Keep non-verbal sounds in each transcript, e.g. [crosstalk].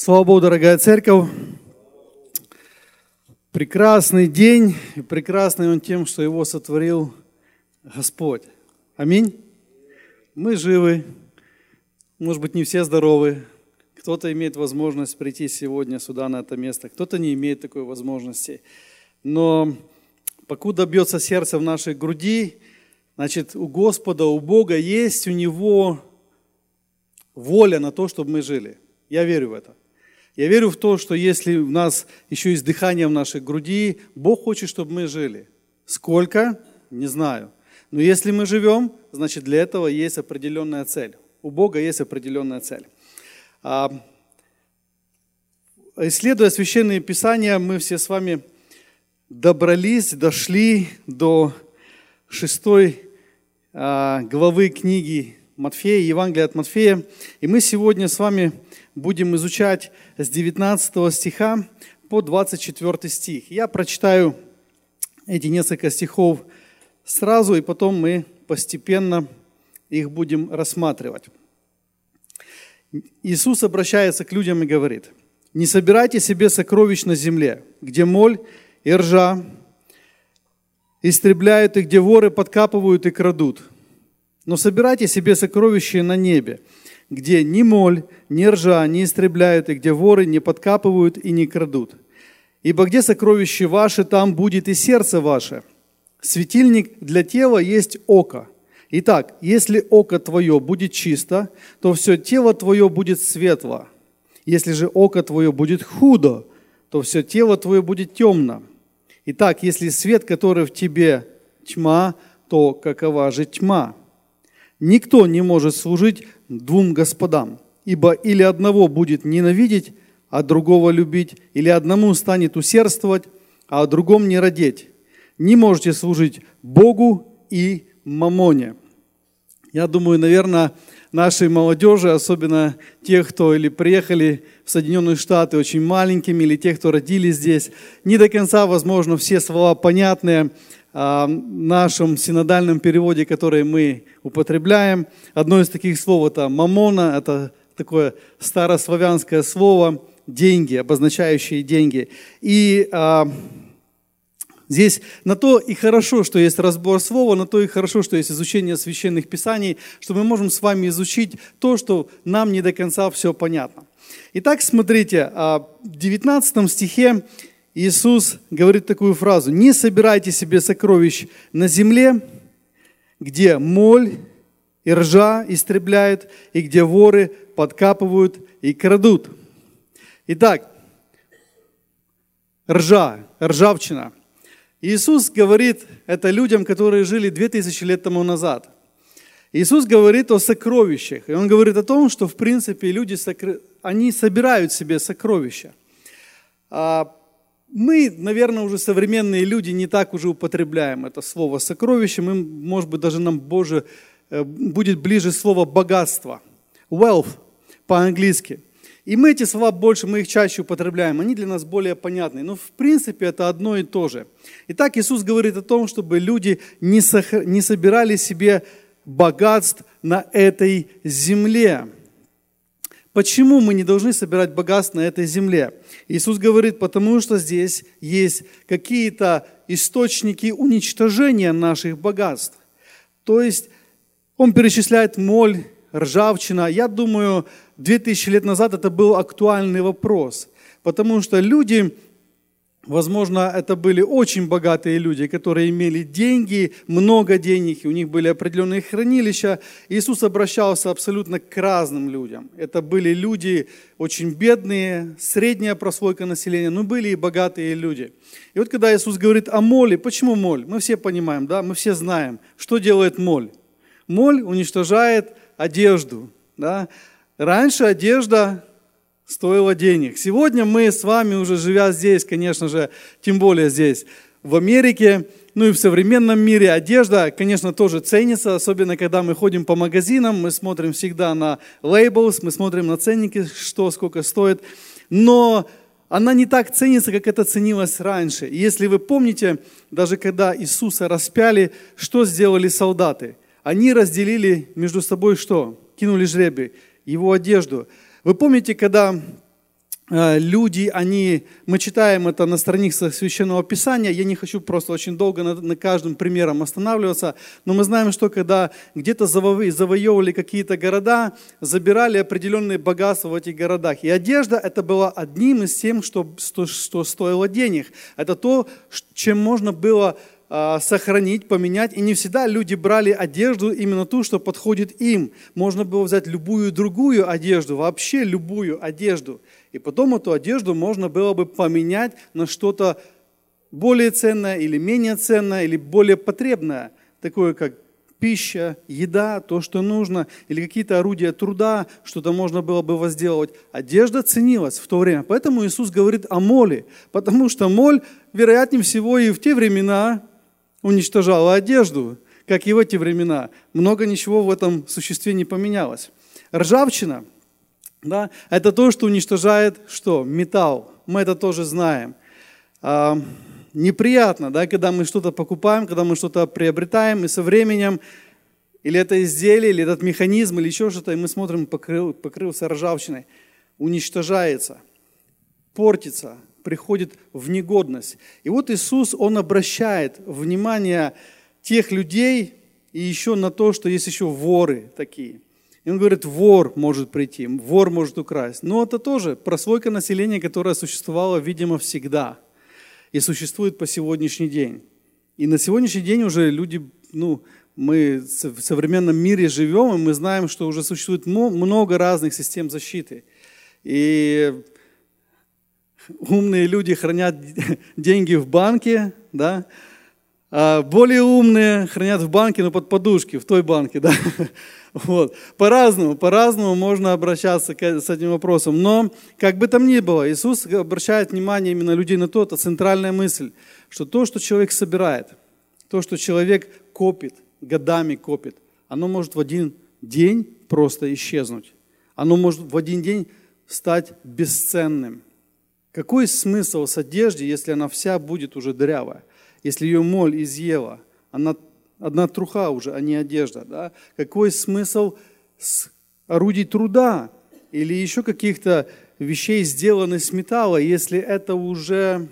Слава Богу, дорогая церковь. Прекрасный день, и прекрасный он тем, что его сотворил Господь. Аминь. Мы живы, может быть, не все здоровы. Кто-то имеет возможность прийти сегодня сюда, на это место, кто-то не имеет такой возможности. Но покуда бьется сердце в нашей груди, значит, у Господа, у Бога есть у Него воля на то, чтобы мы жили. Я верю в это. Я верю в то, что если у нас еще есть дыхание в нашей груди, Бог хочет, чтобы мы жили. Сколько? Не знаю. Но если мы живем, значит для этого есть определенная цель. У Бога есть определенная цель. А, исследуя священные писания, мы все с вами добрались, дошли до шестой а, главы книги Матфея, Евангелия от Матфея. И мы сегодня с вами будем изучать с 19 стиха по 24 стих. Я прочитаю эти несколько стихов сразу, и потом мы постепенно их будем рассматривать. Иисус обращается к людям и говорит, «Не собирайте себе сокровищ на земле, где моль и ржа истребляют и где воры подкапывают и крадут, но собирайте себе сокровища на небе, где ни моль, ни ржа не истребляют, и где воры не подкапывают и не крадут. Ибо где сокровище ваше, там будет и сердце ваше. Светильник для тела есть око. Итак, если око твое будет чисто, то все тело твое будет светло. Если же око твое будет худо, то все тело твое будет темно. Итак, если свет, который в тебе тьма, то какова же тьма? Никто не может служить двум господам, ибо или одного будет ненавидеть, а другого любить, или одному станет усердствовать, а о другом не родить. Не можете служить Богу и мамоне. Я думаю, наверное, нашей молодежи, особенно тех, кто или приехали в Соединенные Штаты очень маленькими, или тех, кто родились здесь, не до конца, возможно, все слова понятные, нашем синодальном переводе, который мы употребляем. Одно из таких слов это «мамона», это такое старославянское слово «деньги», обозначающие деньги. И а, Здесь на то и хорошо, что есть разбор слова, на то и хорошо, что есть изучение священных писаний, что мы можем с вами изучить то, что нам не до конца все понятно. Итак, смотрите, а, в 19 стихе Иисус говорит такую фразу, не собирайте себе сокровищ на земле, где моль и ржа истребляют, и где воры подкапывают и крадут. Итак, ржа, ржавчина. Иисус говорит это людям, которые жили 2000 лет тому назад. Иисус говорит о сокровищах, и Он говорит о том, что в принципе люди, они собирают себе сокровища. Мы, наверное, уже современные люди не так уже употребляем это слово сокровище. Мы, может быть, даже нам Боже э, будет ближе слово богатство. Wealth по-английски. И мы эти слова больше, мы их чаще употребляем, они для нас более понятны. Но в принципе это одно и то же. Итак, Иисус говорит о том, чтобы люди не, сох... не собирали себе богатств на этой земле. Почему мы не должны собирать богатство на этой земле? Иисус говорит, потому что здесь есть какие-то источники уничтожения наших богатств. То есть он перечисляет моль, ржавчина. Я думаю, 2000 лет назад это был актуальный вопрос, потому что люди Возможно, это были очень богатые люди, которые имели деньги, много денег, и у них были определенные хранилища. Иисус обращался абсолютно к разным людям. Это были люди очень бедные, средняя прослойка населения, но были и богатые люди. И вот когда Иисус говорит о моле, почему моль? Мы все понимаем, да, мы все знаем, что делает моль. Моль уничтожает одежду. Да? Раньше одежда стоило денег. Сегодня мы с вами, уже живя здесь, конечно же, тем более здесь, в Америке, ну и в современном мире одежда, конечно, тоже ценится, особенно когда мы ходим по магазинам, мы смотрим всегда на labels, мы смотрим на ценники, что сколько стоит, но она не так ценится, как это ценилось раньше. И если вы помните, даже когда Иисуса распяли, что сделали солдаты? Они разделили между собой что? Кинули жребий, его одежду. Вы помните, когда Э, люди, они, мы читаем это на страницах Священного Писания, я не хочу просто очень долго на, на каждом примером останавливаться, но мы знаем, что когда где-то завоевывали какие-то города, забирали определенные богатства в этих городах. И одежда это было одним из тем, что, что, что стоило денег. Это то, чем можно было сохранить, поменять. И не всегда люди брали одежду именно ту, что подходит им. Можно было взять любую другую одежду, вообще любую одежду. И потом эту одежду можно было бы поменять на что-то более ценное или менее ценное, или более потребное, такое как пища, еда, то, что нужно, или какие-то орудия труда, что-то можно было бы возделывать. Одежда ценилась в то время. Поэтому Иисус говорит о моле, потому что моль, вероятнее всего, и в те времена уничтожала одежду, как и в эти времена. Много ничего в этом существе не поменялось. Ржавчина, да, это то, что уничтожает что? Металл. Мы это тоже знаем. А, неприятно, да, когда мы что-то покупаем, когда мы что-то приобретаем, и со временем или это изделие, или этот механизм, или еще что-то, и мы смотрим, покрыл, покрылся ржавчиной, уничтожается, портится, приходит в негодность. И вот Иисус, Он обращает внимание тех людей и еще на то, что есть еще воры такие. И он говорит, вор может прийти, вор может украсть. Но это тоже прослойка населения, которая существовала, видимо, всегда и существует по сегодняшний день. И на сегодняшний день уже люди, ну, мы в современном мире живем, и мы знаем, что уже существует много разных систем защиты. И умные люди хранят деньги в банке, да, а более умные хранят в банке, но под подушки, в той банке, [laughs] да. Вот. По-разному, по-разному можно обращаться с этим вопросом. Но, как бы там ни было, Иисус обращает внимание именно людей на то, это центральная мысль, что то, что человек собирает, то, что человек копит, годами копит, оно может в один день просто исчезнуть. Оно может в один день стать бесценным. Какой смысл с одежды, если она вся будет уже дырявая? Если ее моль изъела, она одна труха уже, а не одежда. Да? Какой смысл с орудий труда или еще каких-то вещей, сделанных с металла, если это уже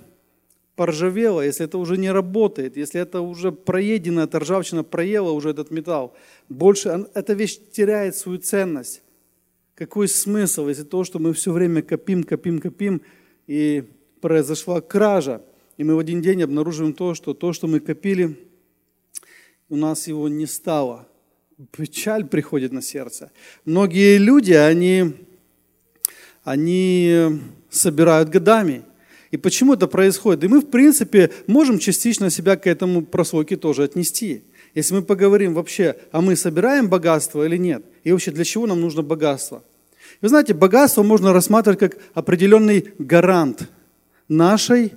поржавело, если это уже не работает, если это уже проедено, эта ржавчина проела уже этот металл, больше эта вещь теряет свою ценность. Какой смысл, если то, что мы все время копим, копим, копим, и произошла кража, и мы в один день обнаруживаем то, что то, что мы копили, у нас его не стало. Печаль приходит на сердце. Многие люди, они, они собирают годами. И почему это происходит? И мы, в принципе, можем частично себя к этому прослойке тоже отнести. Если мы поговорим вообще, а мы собираем богатство или нет? И вообще, для чего нам нужно богатство? Вы знаете, богатство можно рассматривать как определенный гарант нашей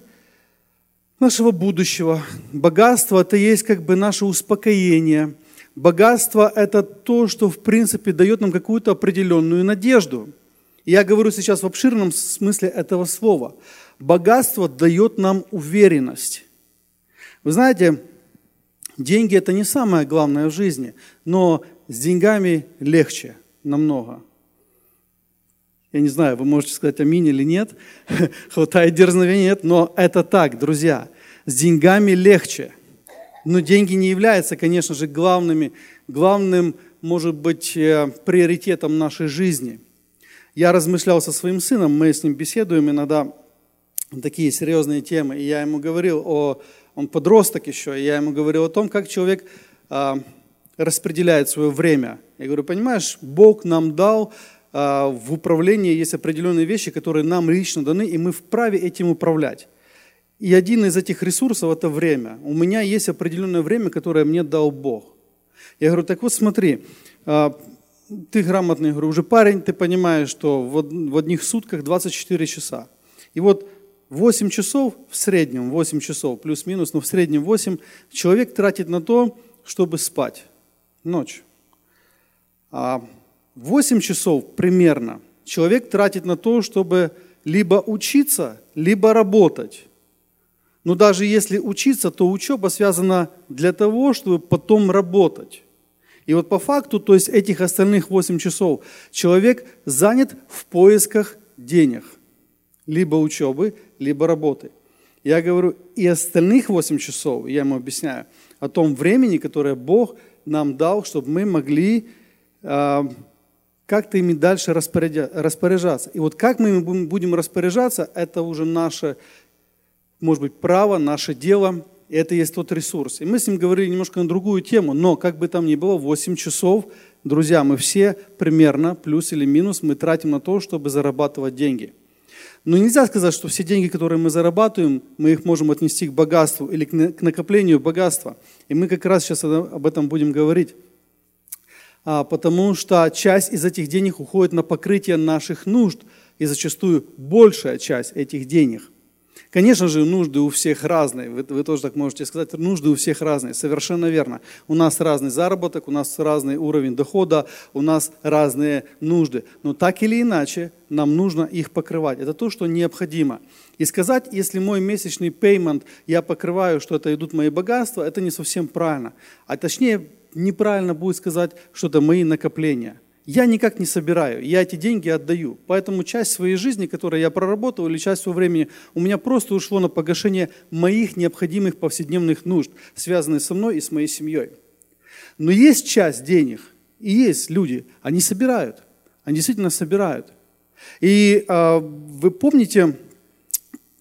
нашего будущего. Богатство – это есть как бы наше успокоение. Богатство – это то, что, в принципе, дает нам какую-то определенную надежду. Я говорю сейчас в обширном смысле этого слова. Богатство дает нам уверенность. Вы знаете, деньги – это не самое главное в жизни, но с деньгами легче намного. Я не знаю, вы можете сказать аминь или нет, [laughs] хватает дерзновения, нет, но это так, друзья. С деньгами легче. Но деньги не являются, конечно же, главными, главным, может быть, э, приоритетом нашей жизни. Я размышлял со своим сыном, мы с ним беседуем иногда такие серьезные темы, и я ему говорил о, он подросток еще, и я ему говорил о том, как человек а, распределяет свое время. Я говорю, понимаешь, Бог нам дал в управлении есть определенные вещи, которые нам лично даны, и мы вправе этим управлять. И один из этих ресурсов – это время. У меня есть определенное время, которое мне дал Бог. Я говорю, так вот смотри, а, ты грамотный, говорю, уже парень, ты понимаешь, что в одних сутках 24 часа. И вот 8 часов в среднем, 8 часов плюс-минус, но в среднем 8, человек тратит на то, чтобы спать ночь. А 8 часов примерно человек тратит на то, чтобы либо учиться, либо работать. Но даже если учиться, то учеба связана для того, чтобы потом работать. И вот по факту, то есть этих остальных 8 часов, человек занят в поисках денег. либо учебы, либо работы. Я говорю, и остальных 8 часов, я ему объясняю, о том времени, которое Бог нам дал, чтобы мы могли э, как-то ими дальше распоряжаться. И вот как мы будем распоряжаться, это уже наше, может быть, право, наше дело, и это есть тот ресурс. И мы с ним говорили немножко на другую тему, но как бы там ни было, 8 часов, друзья, мы все примерно, плюс или минус, мы тратим на то, чтобы зарабатывать деньги. Но нельзя сказать, что все деньги, которые мы зарабатываем, мы их можем отнести к богатству или к накоплению богатства. И мы как раз сейчас об этом будем говорить. А, потому что часть из этих денег уходит на покрытие наших нужд, и зачастую большая часть этих денег – Конечно же, нужды у всех разные. Вы, вы тоже так можете сказать, нужды у всех разные. Совершенно верно. У нас разный заработок, у нас разный уровень дохода, у нас разные нужды. Но так или иначе, нам нужно их покрывать. Это то, что необходимо. И сказать, если мой месячный пеймент я покрываю, что это идут мои богатства, это не совсем правильно. А точнее, неправильно будет сказать, что это мои накопления – я никак не собираю, я эти деньги отдаю. Поэтому часть своей жизни, которую я проработал, или часть своего времени, у меня просто ушло на погашение моих необходимых повседневных нужд, связанных со мной и с моей семьей. Но есть часть денег, и есть люди, они собирают, они действительно собирают. И э, вы помните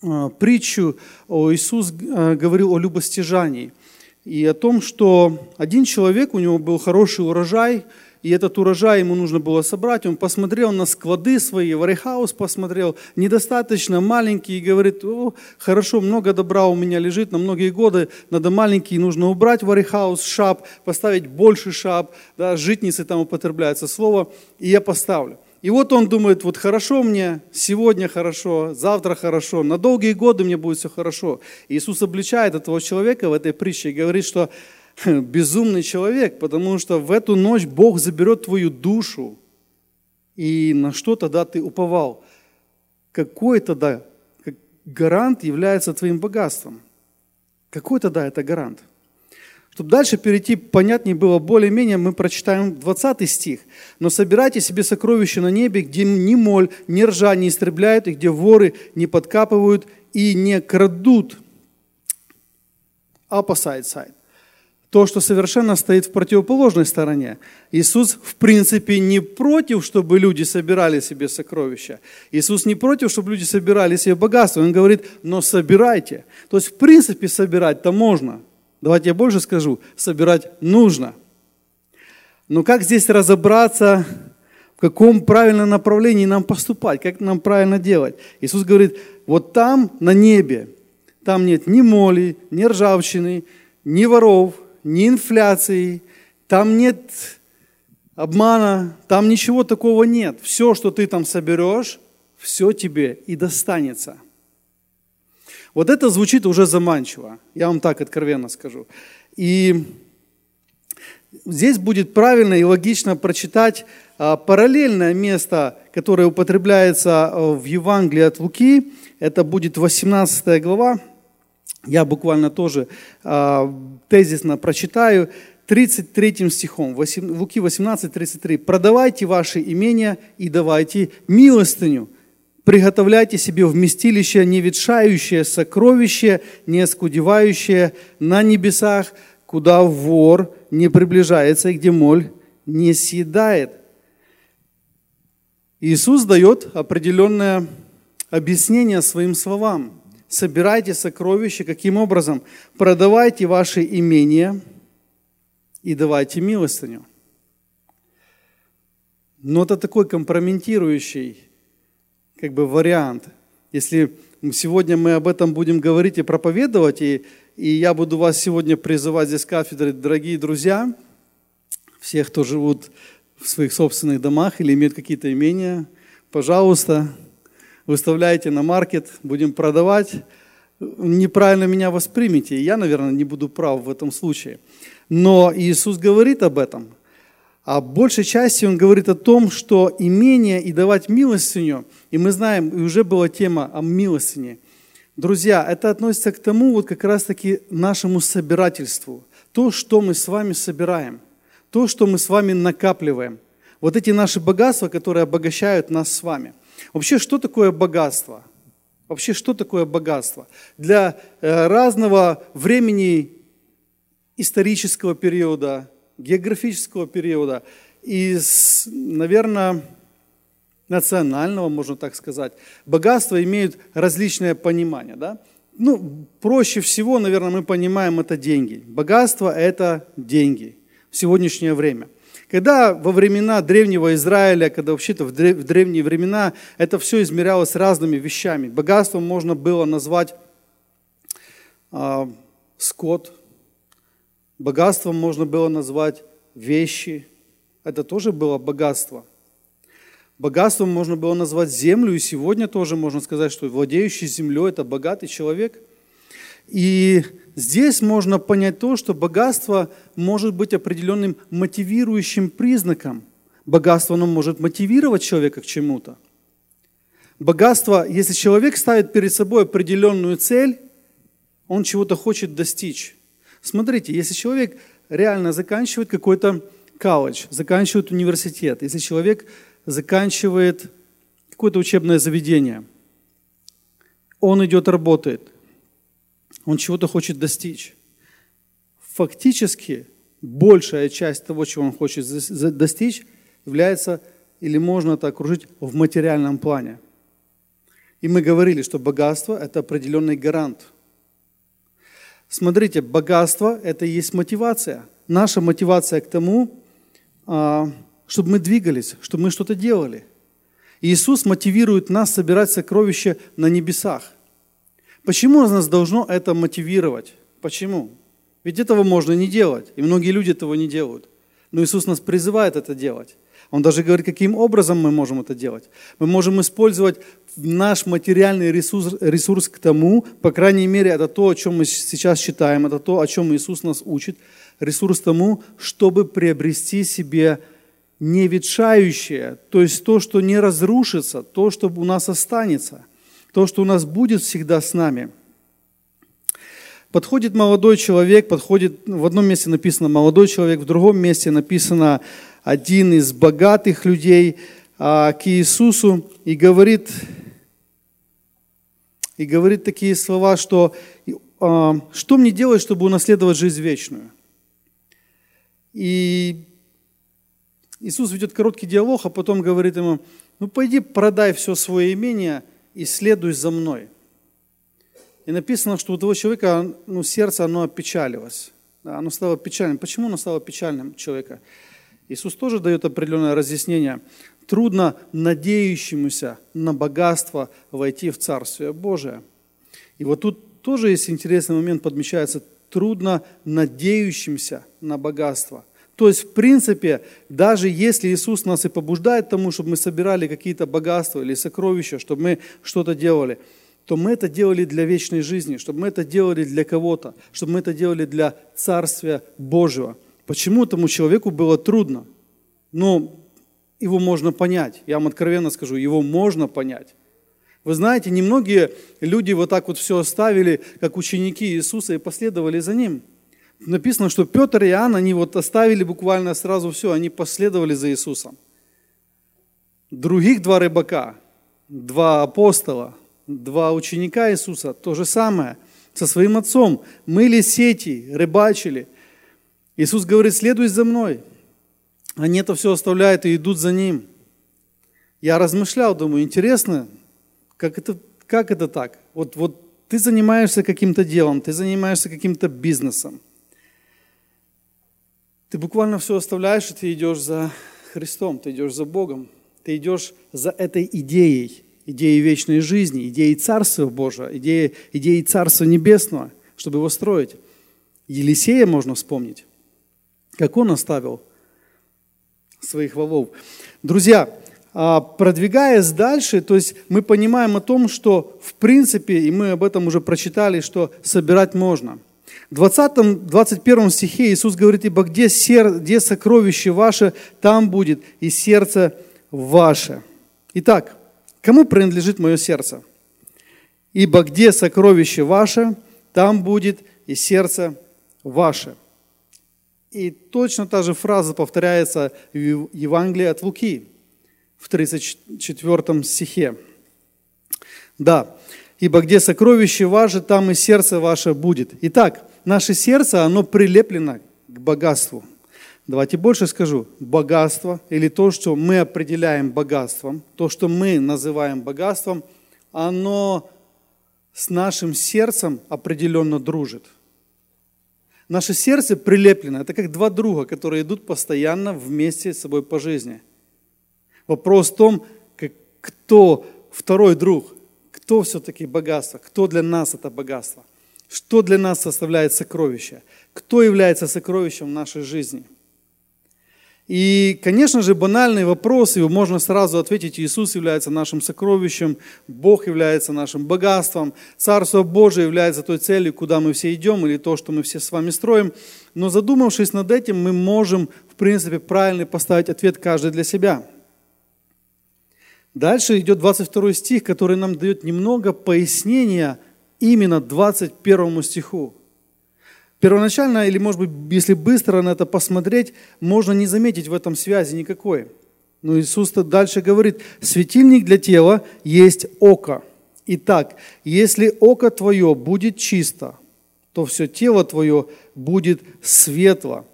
э, притчу, о, Иисус э, говорил о любостяжании и о том, что один человек, у него был хороший урожай, и этот урожай ему нужно было собрать. Он посмотрел на склады свои, варихаус посмотрел, недостаточно маленький, и говорит, о, хорошо, много добра у меня лежит на многие годы, надо маленький, нужно убрать варихаус, шап, поставить больше шап, да, житницы там употребляется слово, и я поставлю. И вот он думает, вот хорошо мне, сегодня хорошо, завтра хорошо, на долгие годы мне будет все хорошо. Иисус обличает этого человека в этой притче и говорит, что [laughs] безумный человек, потому что в эту ночь Бог заберет твою душу. И на что тогда ты уповал? Какой тогда гарант является твоим богатством? Какой тогда это гарант? Чтобы дальше перейти, понятнее было более-менее, мы прочитаем 20 стих. «Но собирайте себе сокровища на небе, где ни моль, ни ржа не истребляют, и где воры не подкапывают и не крадут». Opposite side то, что совершенно стоит в противоположной стороне. Иисус, в принципе, не против, чтобы люди собирали себе сокровища. Иисус не против, чтобы люди собирали себе богатство. Он говорит, но собирайте. То есть, в принципе, собирать-то можно. Давайте я больше скажу, собирать нужно. Но как здесь разобраться, в каком правильном направлении нам поступать, как нам правильно делать? Иисус говорит, вот там, на небе, там нет ни моли, ни ржавчины, ни воров, ни инфляции, там нет обмана, там ничего такого нет. Все, что ты там соберешь, все тебе и достанется. Вот это звучит уже заманчиво, я вам так откровенно скажу. И здесь будет правильно и логично прочитать а, параллельное место, которое употребляется а, в Евангелии от Луки. Это будет 18 глава, я буквально тоже э, тезисно прочитаю 33 стихом, Луки 18, 33. «Продавайте ваши имения и давайте милостыню, приготовляйте себе вместилище, не ветшающее сокровище, не оскудевающее на небесах, куда вор не приближается и где моль не съедает». Иисус дает определенное объяснение своим словам – собирайте сокровища. Каким образом? Продавайте ваши имения и давайте милостыню. Но это такой компрометирующий как бы вариант. Если сегодня мы об этом будем говорить и проповедовать, и, и я буду вас сегодня призывать здесь кафедры, дорогие друзья, всех, кто живут в своих собственных домах или имеют какие-то имения, пожалуйста, выставляете на маркет, будем продавать, неправильно меня воспримите. Я, наверное, не буду прав в этом случае. Но Иисус говорит об этом. А большей части Он говорит о том, что имение и давать милостыню, и мы знаем, и уже была тема о милостыне. Друзья, это относится к тому, вот как раз-таки нашему собирательству. То, что мы с вами собираем, то, что мы с вами накапливаем. Вот эти наши богатства, которые обогащают нас с вами – Вообще, что такое богатство? Вообще, что такое богатство? Для э, разного времени исторического периода, географического периода и, наверное, национального, можно так сказать, богатство имеют различное понимание. Да? Ну, проще всего, наверное, мы понимаем это деньги. Богатство – это деньги в сегодняшнее время. Когда во времена древнего Израиля, когда вообще-то в древние времена это все измерялось разными вещами. Богатством можно было назвать э, скот, богатством можно было назвать вещи. Это тоже было богатство. Богатством можно было назвать землю, и сегодня тоже можно сказать, что владеющий землей – это богатый человек. И Здесь можно понять то, что богатство может быть определенным мотивирующим признаком. Богатство оно может мотивировать человека к чему-то. Богатство, если человек ставит перед собой определенную цель, он чего-то хочет достичь. Смотрите, если человек реально заканчивает какой-то колледж, заканчивает университет, если человек заканчивает какое-то учебное заведение, он идет работает – он чего-то хочет достичь. Фактически большая часть того, чего он хочет достичь, является или можно это окружить в материальном плане. И мы говорили, что богатство – это определенный гарант. Смотрите, богатство – это и есть мотивация. Наша мотивация к тому, а, чтобы мы двигались, чтобы мы что-то делали. Иисус мотивирует нас собирать сокровища на небесах. Почему нас должно это мотивировать? Почему? Ведь этого можно не делать, и многие люди этого не делают. Но Иисус нас призывает это делать. Он даже говорит, каким образом мы можем это делать. Мы можем использовать наш материальный ресурс, ресурс к тому, по крайней мере, это то, о чем мы сейчас читаем, это то, о чем Иисус нас учит, ресурс тому, чтобы приобрести себе неветшающее, то есть то, что не разрушится, то, что у нас останется – то, что у нас будет всегда с нами. Подходит молодой человек, подходит, в одном месте написано молодой человек, в другом месте написано один из богатых людей а, к Иисусу и говорит, и говорит такие слова, что а, что мне делать, чтобы унаследовать жизнь вечную? И Иисус ведет короткий диалог, а потом говорит ему, ну пойди продай все свое имение – и следуй за мной. И написано, что у того человека ну, сердце, оно опечалилось. Да, оно стало печальным. Почему оно стало печальным человека? Иисус тоже дает определенное разъяснение. Трудно надеющемуся на богатство войти в Царствие Божие. И вот тут тоже есть интересный момент, подмечается. Трудно надеющимся на богатство. То есть, в принципе, даже если Иисус нас и побуждает тому, чтобы мы собирали какие-то богатства или сокровища, чтобы мы что-то делали, то мы это делали для вечной жизни, чтобы мы это делали для кого-то, чтобы мы это делали для Царствия Божьего. Почему этому человеку было трудно? Ну, его можно понять. Я вам откровенно скажу, его можно понять. Вы знаете, немногие люди вот так вот все оставили, как ученики Иисуса, и последовали за Ним – написано, что Петр и Иоанн, они вот оставили буквально сразу все, они последовали за Иисусом. Других два рыбака, два апостола, два ученика Иисуса, то же самое, со своим отцом, мыли сети, рыбачили. Иисус говорит, следуй за мной. Они это все оставляют и идут за Ним. Я размышлял, думаю, интересно, как это, как это так? Вот, вот ты занимаешься каким-то делом, ты занимаешься каким-то бизнесом – ты буквально все оставляешь, и ты идешь за Христом, ты идешь за Богом, ты идешь за этой идеей, идеей вечной жизни, идеей Царства Божьего, идеей, идеей Царства Небесного, чтобы его строить. Елисея можно вспомнить, как он оставил своих волов. Друзья, а, продвигаясь дальше, то есть мы понимаем о том, что в принципе, и мы об этом уже прочитали, что собирать можно – в 20, 21 стихе Иисус говорит, ибо где, сер, где сокровище ваше, там будет и сердце ваше. Итак, кому принадлежит мое сердце? Ибо где сокровище ваше, там будет и сердце ваше. И точно та же фраза повторяется в Евангелии от Луки в 34 стихе. Да, Ибо где сокровище ваше, там и сердце ваше будет. Итак, наше сердце, оно прилеплено к богатству. Давайте больше скажу. Богатство или то, что мы определяем богатством, то, что мы называем богатством, оно с нашим сердцем определенно дружит. Наше сердце прилеплено. Это как два друга, которые идут постоянно вместе с собой по жизни. Вопрос в том, кто второй друг, кто все-таки богатство, кто для нас это богатство, что для нас составляет сокровище, кто является сокровищем в нашей жизни – и, конечно же, банальный вопрос, его можно сразу ответить, Иисус является нашим сокровищем, Бог является нашим богатством, Царство Божие является той целью, куда мы все идем, или то, что мы все с вами строим. Но задумавшись над этим, мы можем, в принципе, правильно поставить ответ каждый для себя. Дальше идет 22 стих, который нам дает немного пояснения именно 21 стиху. Первоначально, или может быть, если быстро на это посмотреть, можно не заметить в этом связи никакой. Но Иисус дальше говорит, светильник для тела есть око. Итак, если око твое будет чисто, то все тело твое будет светло.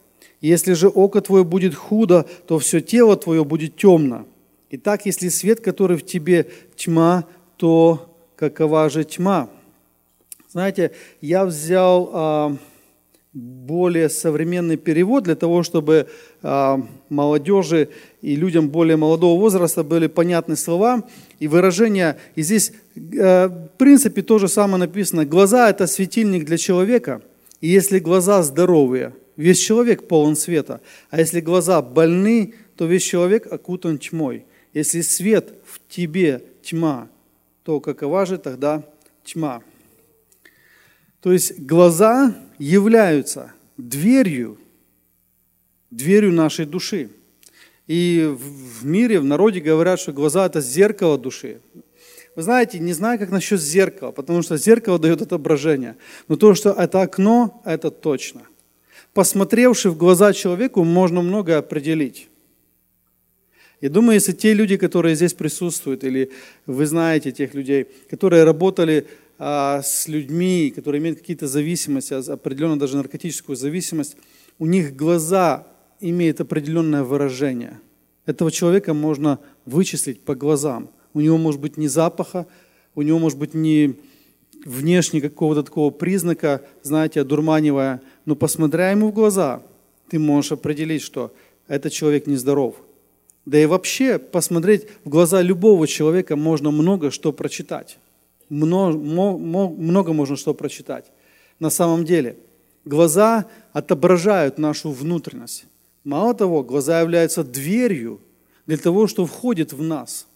Если же око твое будет худо, то все тело твое будет темно. Итак, если свет, который в тебе тьма, то какова же тьма? Знаете, я взял а, более современный перевод для того, чтобы э, молодежи и людям более молодого возраста были понятны слова и выражения. И здесь, э, в принципе, то же самое написано. Глаза – это светильник для человека. И если глаза здоровые, весь человек полон света. А если глаза больны, то весь человек окутан тьмой. Если свет в тебе тьма, то какова же тогда тьма? То есть глаза являются дверью, дверью нашей души. И в мире, в народе говорят, что глаза – это зеркало души. Вы знаете, не знаю, как насчет зеркала, потому что зеркало дает отображение. Но то, что это окно, это точно. Посмотревши в глаза человеку, можно многое определить. Я думаю, если те люди, которые здесь присутствуют, или вы знаете тех людей, которые работали с людьми, которые имеют какие-то зависимости, а, определенно даже наркотическую зависимость, у них глаза имеют определенное выражение. Этого человека можно вычислить по глазам. У него может быть ни запаха, у него может быть ни внешне какого-то такого признака, знаете, одурманивая, но посмотря ему в глаза, ты можешь определить, что этот человек нездоров. Да и вообще посмотреть в глаза любого человека можно много что прочитать много, много можно что прочитать. На самом деле, глаза отображают нашу внутренность. Мало того, глаза являются дверью для того, что входит в нас.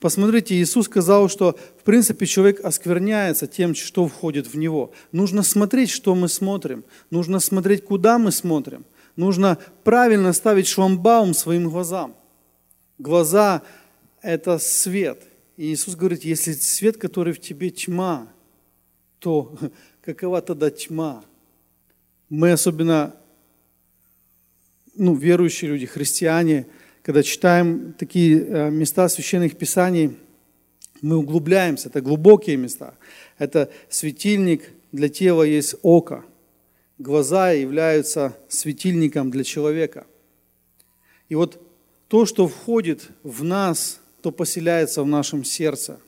Посмотрите, Иисус сказал, что в принципе человек оскверняется тем, что входит в него. Нужно смотреть, что мы смотрим. Нужно смотреть, куда мы смотрим. Нужно правильно ставить шламбаум своим глазам. Глаза – это свет – и Иисус говорит, если свет, который в тебе тьма, то [laughs] какова тогда тьма? Мы особенно, ну, верующие люди, христиане, когда читаем такие э, места священных писаний, мы углубляемся, это глубокие места. Это светильник для тела есть око. Глаза являются светильником для человека. И вот то, что входит в нас – кто поселяется в нашем сердце.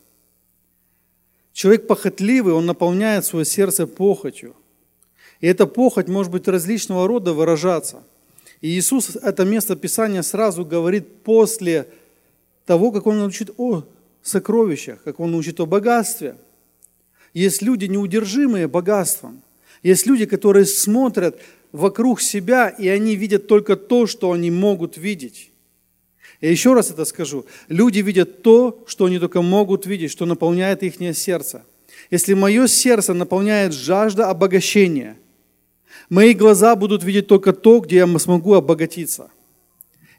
Человек похотливый, он наполняет свое сердце похотью. И эта похоть может быть различного рода выражаться. И Иисус это место Писания сразу говорит после того, как Он учит о сокровищах, как Он учит о богатстве. Есть люди неудержимые богатством. Есть люди, которые смотрят вокруг себя, и они видят только то, что они могут видеть. Я еще раз это скажу. Люди видят то, что они только могут видеть, что наполняет их сердце. Если мое сердце наполняет жажда обогащения, мои глаза будут видеть только то, где я смогу обогатиться.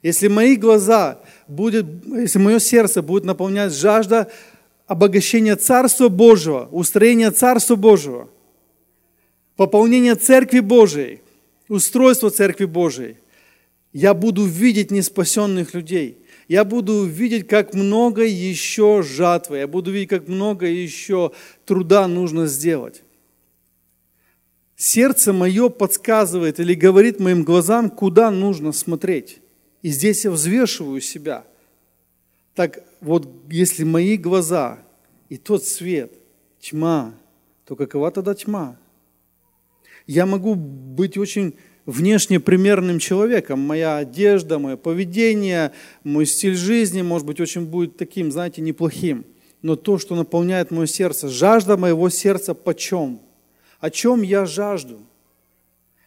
Если мои глаза будет, если мое сердце будет наполнять жажда обогащения Царства Божьего, устроения Царства Божьего, пополнения Церкви Божией, устройства Церкви Божией – я буду видеть неспасенных людей. я буду видеть, как много еще жатвы, я буду видеть, как много еще труда нужно сделать. Сердце мое подсказывает или говорит моим глазам, куда нужно смотреть. И здесь я взвешиваю себя. Так вот, если мои глаза и тот свет, тьма, то какова тогда тьма? Я могу быть очень внешне примерным человеком. Моя одежда, мое поведение, мой стиль жизни, может быть, очень будет таким, знаете, неплохим. Но то, что наполняет мое сердце, жажда моего сердца почем? О чем я жажду?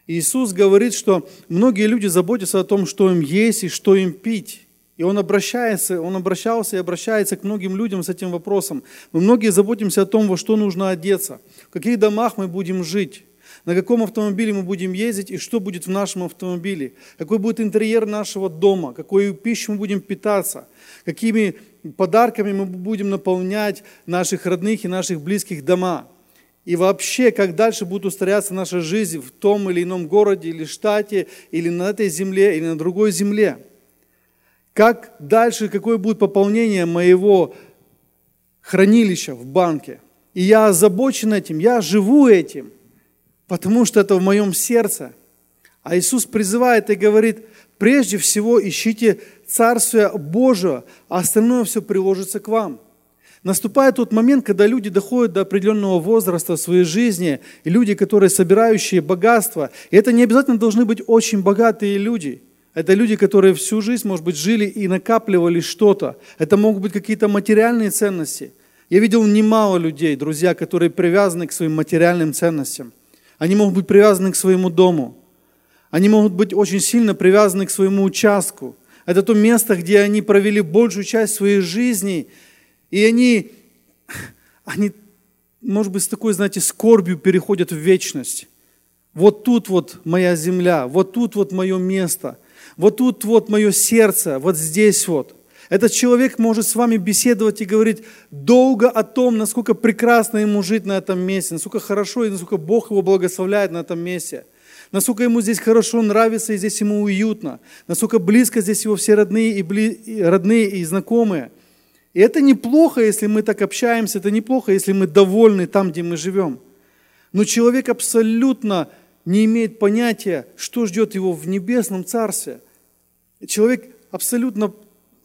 Иисус говорит, что многие люди заботятся о том, что им есть и что им пить. И он обращается, он обращался и обращается к многим людям с этим вопросом. Мы многие заботимся о том, во что нужно одеться, в каких домах мы будем жить, на каком автомобиле мы будем ездить и что будет в нашем автомобиле, какой будет интерьер нашего дома, какой пищей мы будем питаться, какими подарками мы будем наполнять наших родных и наших близких дома. И вообще, как дальше будет устрояться наша жизнь в том или ином городе, или штате, или на этой земле, или на другой земле. Как дальше, какое будет пополнение моего хранилища в банке. И я озабочен этим, я живу этим – потому что это в моем сердце. А Иисус призывает и говорит, прежде всего ищите Царствие Божие, а остальное все приложится к вам. Наступает тот момент, когда люди доходят до определенного возраста в своей жизни, и люди, которые собирающие богатство, и это не обязательно должны быть очень богатые люди. Это люди, которые всю жизнь, может быть, жили и накапливали что-то. Это могут быть какие-то материальные ценности. Я видел немало людей, друзья, которые привязаны к своим материальным ценностям – они могут быть привязаны к своему дому. Они могут быть очень сильно привязаны к своему участку. Это то место, где они провели большую часть своей жизни. И они, [laughs] они, может быть, с такой, знаете, скорбью переходят в вечность. Вот тут вот моя земля, вот тут вот мое место, вот тут вот мое сердце, вот здесь вот – этот человек может с вами беседовать и говорить долго о том, насколько прекрасно ему жить на этом месте, насколько хорошо и насколько Бог его благословляет на этом месте, насколько ему здесь хорошо нравится и здесь ему уютно, насколько близко здесь его все родные и, бли... родные и знакомые. И это неплохо, если мы так общаемся, это неплохо, если мы довольны там, где мы живем. Но человек абсолютно не имеет понятия, что ждет его в небесном царстве. Человек абсолютно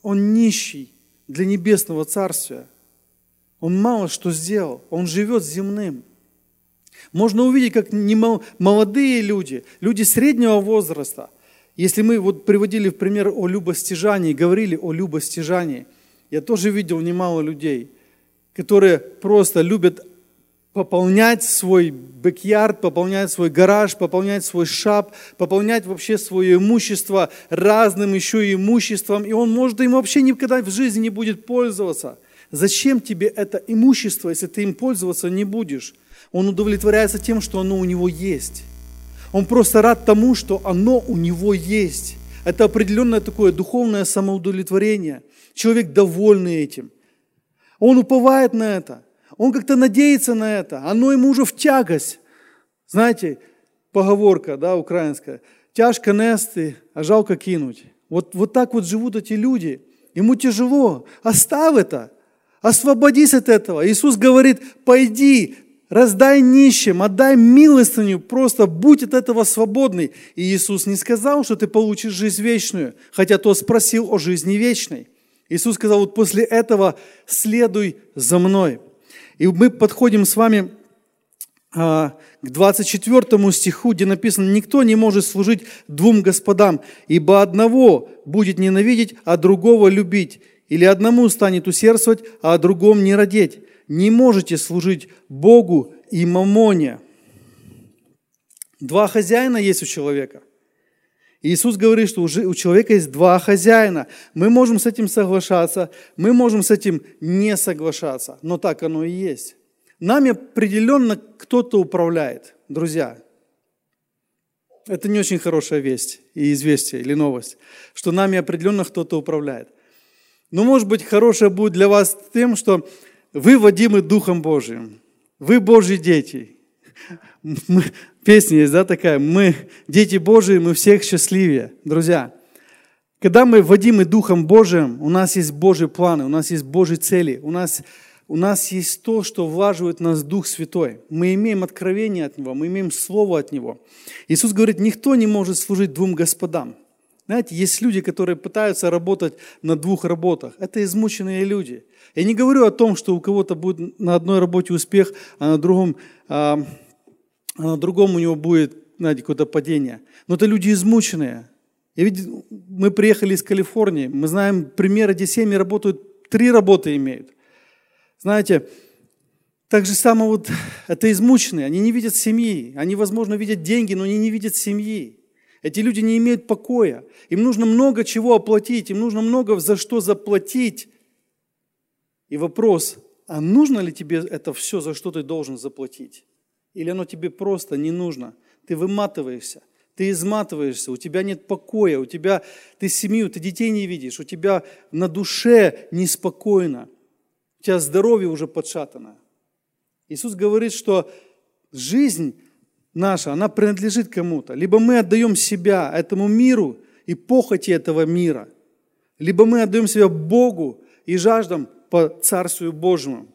он нищий для небесного царствия. Он мало что сделал, он живет земным. Можно увидеть, как молодые люди, люди среднего возраста, если мы вот приводили в пример о любостяжании, говорили о любостяжании, я тоже видел немало людей, которые просто любят пополнять свой бэк пополнять свой гараж, пополнять свой шап, пополнять вообще свое имущество разным еще имуществом, и он, может, им вообще никогда в жизни не будет пользоваться. Зачем тебе это имущество, если ты им пользоваться не будешь? Он удовлетворяется тем, что оно у него есть. Он просто рад тому, что оно у него есть. Это определенное такое духовное самоудовлетворение. Человек довольный этим. Он уповает на это. Он как-то надеется на это, оно ему уже в тягость. Знаете, поговорка, да, украинская, тяжко нести, а жалко кинуть. Вот, вот так вот живут эти люди. Ему тяжело. Оставь это. Освободись от этого. Иисус говорит, пойди, раздай нищим, отдай милостыню, просто будь от этого свободный. И Иисус не сказал, что ты получишь жизнь вечную, хотя тот спросил о жизни вечной. Иисус сказал, вот после этого следуй за мной. И мы подходим с вами а, к 24 стиху, где написано, «Никто не может служить двум господам, ибо одного будет ненавидеть, а другого любить, или одному станет усердствовать, а о другом не родить. Не можете служить Богу и мамоне». Два хозяина есть у человека. Иисус говорит, что у человека есть два хозяина. Мы можем с этим соглашаться, мы можем с этим не соглашаться, но так оно и есть. Нами определенно кто-то управляет, друзья. Это не очень хорошая весть и известие или новость, что нами определенно кто-то управляет. Но, может быть, хорошее будет для вас тем, что вы водимы Духом Божиим. Вы Божьи дети. [laughs] Мы, песня есть, да, такая, мы дети Божии, мы всех счастливее. Друзья, Когда мы водимы Духом Божиим, у нас есть Божьи планы, у нас есть Божьи цели, у нас, у нас есть то, что влаживает нас Дух Святой. Мы имеем откровение от Него, мы имеем Слово от Него. Иисус говорит, никто не может служить двум господам. Знаете, есть люди, которые пытаются работать на двух работах. Это измученные люди. Я не говорю о том, что у кого-то будет на одной работе успех, а на другом, а, а на другом у него будет, знаете, какое-то падение. Но это люди измученные. И ведь мы приехали из Калифорнии, мы знаем примеры, где семьи работают, три работы имеют. Знаете, так же само вот это измученные, они не видят семьи, они, возможно, видят деньги, но они не видят семьи. Эти люди не имеют покоя. Им нужно много чего оплатить, им нужно много за что заплатить. И вопрос, а нужно ли тебе это все, за что ты должен заплатить? Или оно тебе просто не нужно? Ты выматываешься, ты изматываешься, у тебя нет покоя, у тебя ты семью, ты детей не видишь, у тебя на душе неспокойно, у тебя здоровье уже подшатано. Иисус говорит, что жизнь наша, она принадлежит кому-то. Либо мы отдаем себя этому миру и похоти этого мира, либо мы отдаем себя Богу и жаждам по Царствию Божьему.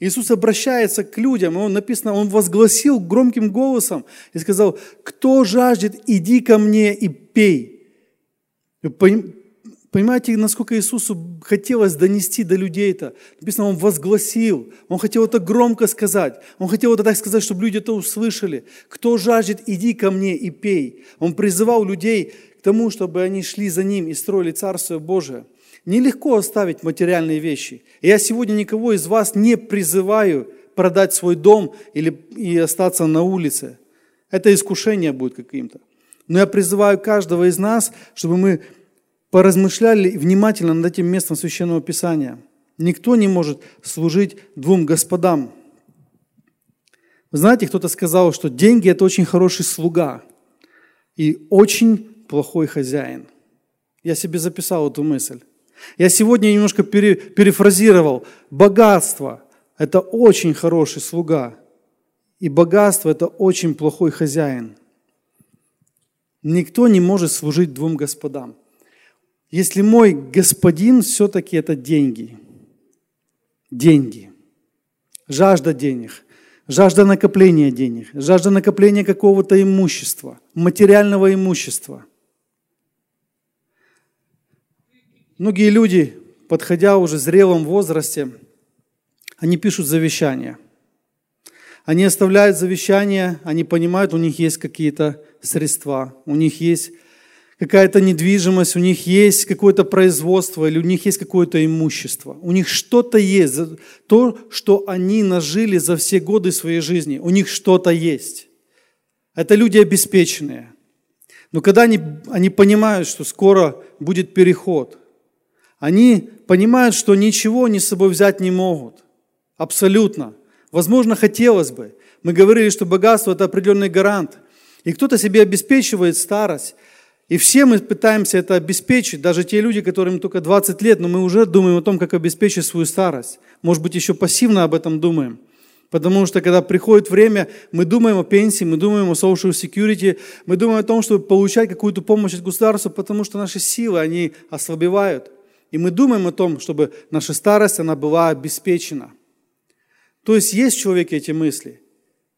Иисус обращается к людям, и Он написано, Он возгласил громким голосом и сказал, кто жаждет, иди ко мне и пей. Понимаете, насколько Иисусу хотелось донести до людей это? Написано, Он возгласил, Он хотел это громко сказать, Он хотел это так сказать, чтобы люди это услышали. Кто жаждет, иди ко мне и пей. Он призывал людей к тому, чтобы они шли за Ним и строили Царствие Божие. Нелегко оставить материальные вещи. Я сегодня никого из вас не призываю продать свой дом или и остаться на улице. Это искушение будет каким-то. Но я призываю каждого из нас, чтобы мы поразмышляли внимательно над этим местом Священного Писания. Никто не может служить двум господам. Вы знаете, кто-то сказал, что деньги – это очень хороший слуга и очень плохой хозяин. Я себе записал эту мысль. Я сегодня немножко пере, перефразировал. Богатство – это очень хороший слуга, и богатство – это очень плохой хозяин. Никто не может служить двум господам – если мой господин все-таки это деньги, деньги, жажда денег, жажда накопления денег, жажда накопления какого-то имущества, материального имущества. Многие люди, подходя уже в зрелом возрасте, они пишут завещания. Они оставляют завещания, они понимают, у них есть какие-то средства, у них есть какая-то недвижимость, у них есть какое-то производство или у них есть какое-то имущество. У них что-то есть, то, что они нажили за все годы своей жизни. У них что-то есть. Это люди обеспеченные. Но когда они, они понимают, что скоро будет переход, они понимают, что ничего они с собой взять не могут. Абсолютно. Возможно, хотелось бы. Мы говорили, что богатство – это определенный гарант. И кто-то себе обеспечивает старость, и все мы пытаемся это обеспечить, даже те люди, которым только 20 лет, но мы уже думаем о том, как обеспечить свою старость. Может быть, еще пассивно об этом думаем. Потому что когда приходит время, мы думаем о пенсии, мы думаем о social security, мы думаем о том, чтобы получать какую-то помощь от государства, потому что наши силы, они ослабевают. И мы думаем о том, чтобы наша старость, она была обеспечена. То есть есть в человеке эти мысли –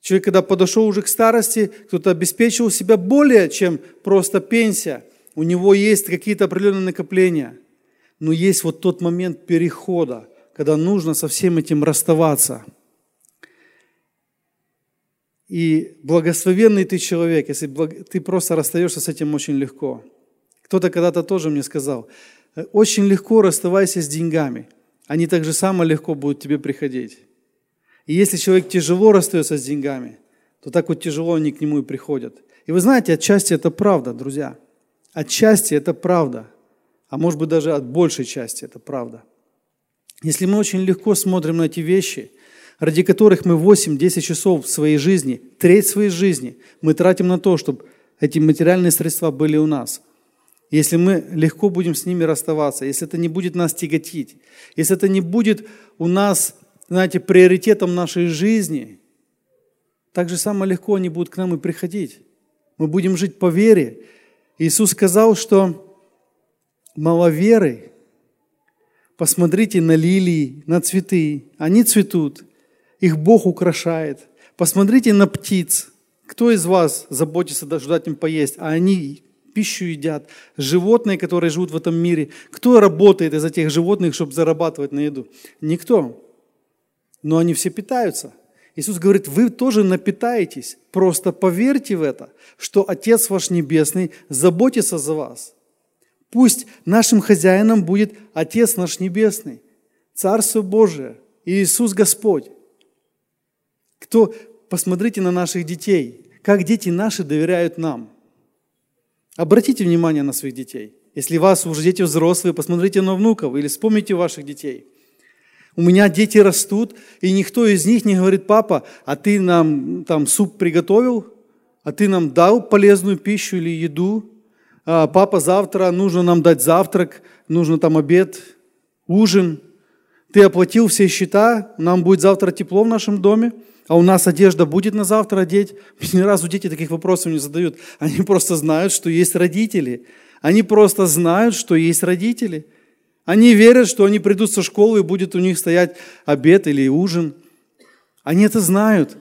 Человек, когда подошел уже к старости, кто-то обеспечил себя более, чем просто пенсия. У него есть какие-то определенные накопления. Но есть вот тот момент перехода, когда нужно со всем этим расставаться. И благословенный ты человек, если ты просто расстаешься с этим очень легко. Кто-то когда-то тоже мне сказал, очень легко расставайся с деньгами. Они так же само легко будут тебе приходить. И если человек тяжело расстается с деньгами, то так вот тяжело они к нему и приходят. И вы знаете, отчасти это правда, друзья. Отчасти это правда. А может быть даже от большей части это правда. Если мы очень легко смотрим на эти вещи, ради которых мы 8-10 часов в своей жизни, треть своей жизни мы тратим на то, чтобы эти материальные средства были у нас. Если мы легко будем с ними расставаться, если это не будет нас тяготить, если это не будет у нас знаете, приоритетом нашей жизни, так же самое легко они будут к нам и приходить. Мы будем жить по вере. Иисус сказал, что маловеры, посмотрите на лилии, на цветы. Они цветут, их Бог украшает. Посмотрите на птиц. Кто из вас заботится даже дать им поесть, а они пищу едят, животные, которые живут в этом мире. Кто работает из этих животных, чтобы зарабатывать на еду? Никто. Но они все питаются. Иисус говорит, вы тоже напитаетесь. Просто поверьте в это, что Отец ваш Небесный заботится за вас. Пусть нашим хозяином будет Отец наш Небесный, Царство Божие, Иисус Господь. Кто, посмотрите на наших детей, как дети наши доверяют нам. Обратите внимание на своих детей. Если у вас уже дети взрослые, посмотрите на внуков или вспомните ваших детей. У меня дети растут, и никто из них не говорит, папа, а ты нам там суп приготовил, а ты нам дал полезную пищу или еду, а, папа, завтра нужно нам дать завтрак, нужно там обед, ужин. Ты оплатил все счета, нам будет завтра тепло в нашем доме, а у нас одежда будет на завтра одеть. [laughs] Ни разу дети таких вопросов не задают. Они просто знают, что есть родители. Они просто знают, что есть родители – они верят, что они придут со школы и будет у них стоять обед или ужин. Они это знают.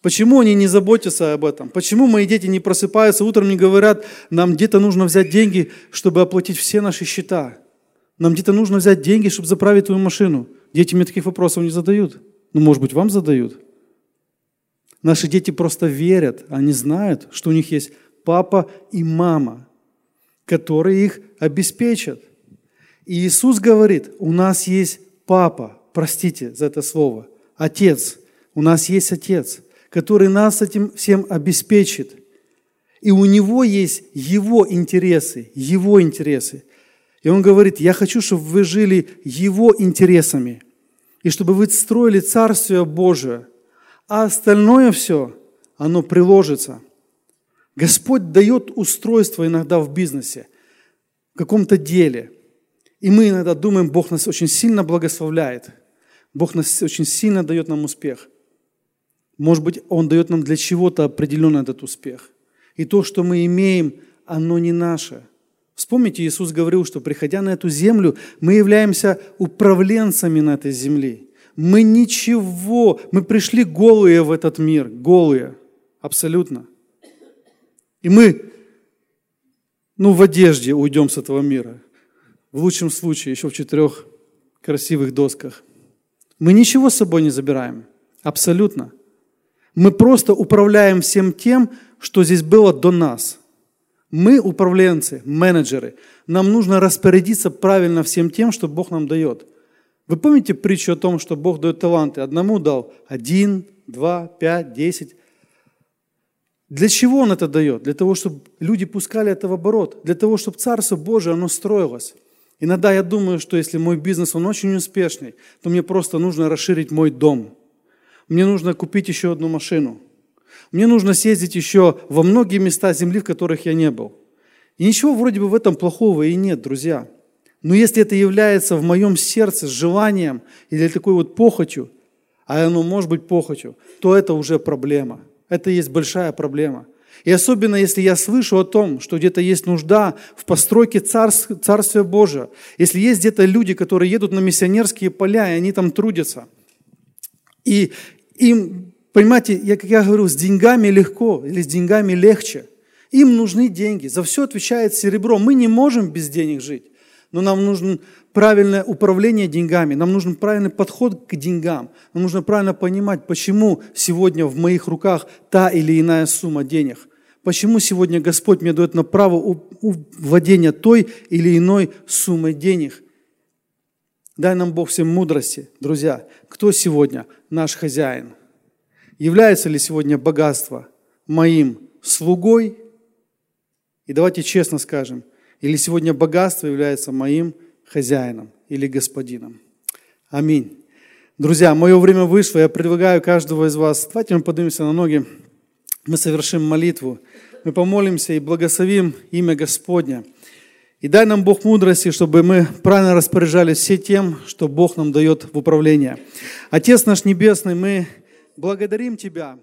Почему они не заботятся об этом? Почему мои дети не просыпаются утром и говорят, нам где-то нужно взять деньги, чтобы оплатить все наши счета? Нам где-то нужно взять деньги, чтобы заправить твою машину. Дети мне таких вопросов не задают. Ну, может быть, вам задают. Наши дети просто верят, они знают, что у них есть папа и мама, которые их обеспечат. И Иисус говорит, у нас есть папа, простите за это слово, отец, у нас есть отец, который нас этим всем обеспечит. И у него есть его интересы, его интересы. И он говорит, я хочу, чтобы вы жили его интересами, и чтобы вы строили Царствие Божие, а остальное все, оно приложится. Господь дает устройство иногда в бизнесе, в каком-то деле – и мы иногда думаем, Бог нас очень сильно благословляет. Бог нас очень сильно дает нам успех. Может быть, Он дает нам для чего-то определенно этот успех. И то, что мы имеем, оно не наше. Вспомните, Иисус говорил, что приходя на эту землю, мы являемся управленцами на этой земле. Мы ничего, мы пришли голые в этот мир, голые, абсолютно. И мы, ну, в одежде уйдем с этого мира в лучшем случае еще в четырех красивых досках. Мы ничего с собой не забираем, абсолютно. Мы просто управляем всем тем, что здесь было до нас. Мы управленцы, менеджеры. Нам нужно распорядиться правильно всем тем, что Бог нам дает. Вы помните притчу о том, что Бог дает таланты? Одному дал один, два, пять, десять. Для чего Он это дает? Для того, чтобы люди пускали это в оборот. Для того, чтобы Царство Божие, оно строилось. Иногда я думаю, что если мой бизнес, он очень успешный, то мне просто нужно расширить мой дом. Мне нужно купить еще одну машину. Мне нужно съездить еще во многие места земли, в которых я не был. И ничего вроде бы в этом плохого и нет, друзья. Но если это является в моем сердце желанием или такой вот похотью, а оно может быть похотью, то это уже проблема. Это есть большая проблема. И особенно, если я слышу о том, что где-то есть нужда в постройке царств, Царствия Божия, если есть где-то люди, которые едут на миссионерские поля, и они там трудятся, и им, понимаете, я, как я говорю, с деньгами легко или с деньгами легче. Им нужны деньги, за все отвечает серебро. Мы не можем без денег жить, но нам нужно правильное управление деньгами, нам нужен правильный подход к деньгам, нам нужно правильно понимать, почему сегодня в моих руках та или иная сумма денег – Почему сегодня Господь мне дает на право владения той или иной суммой денег? Дай нам Бог всем мудрости, друзья. Кто сегодня наш хозяин? Является ли сегодня богатство моим слугой? И давайте честно скажем, или сегодня богатство является моим хозяином или господином? Аминь. Друзья, мое время вышло, я предлагаю каждого из вас, давайте мы поднимемся на ноги мы совершим молитву, мы помолимся и благословим имя Господня. И дай нам Бог мудрости, чтобы мы правильно распоряжались все тем, что Бог нам дает в управление. Отец наш Небесный, мы благодарим Тебя.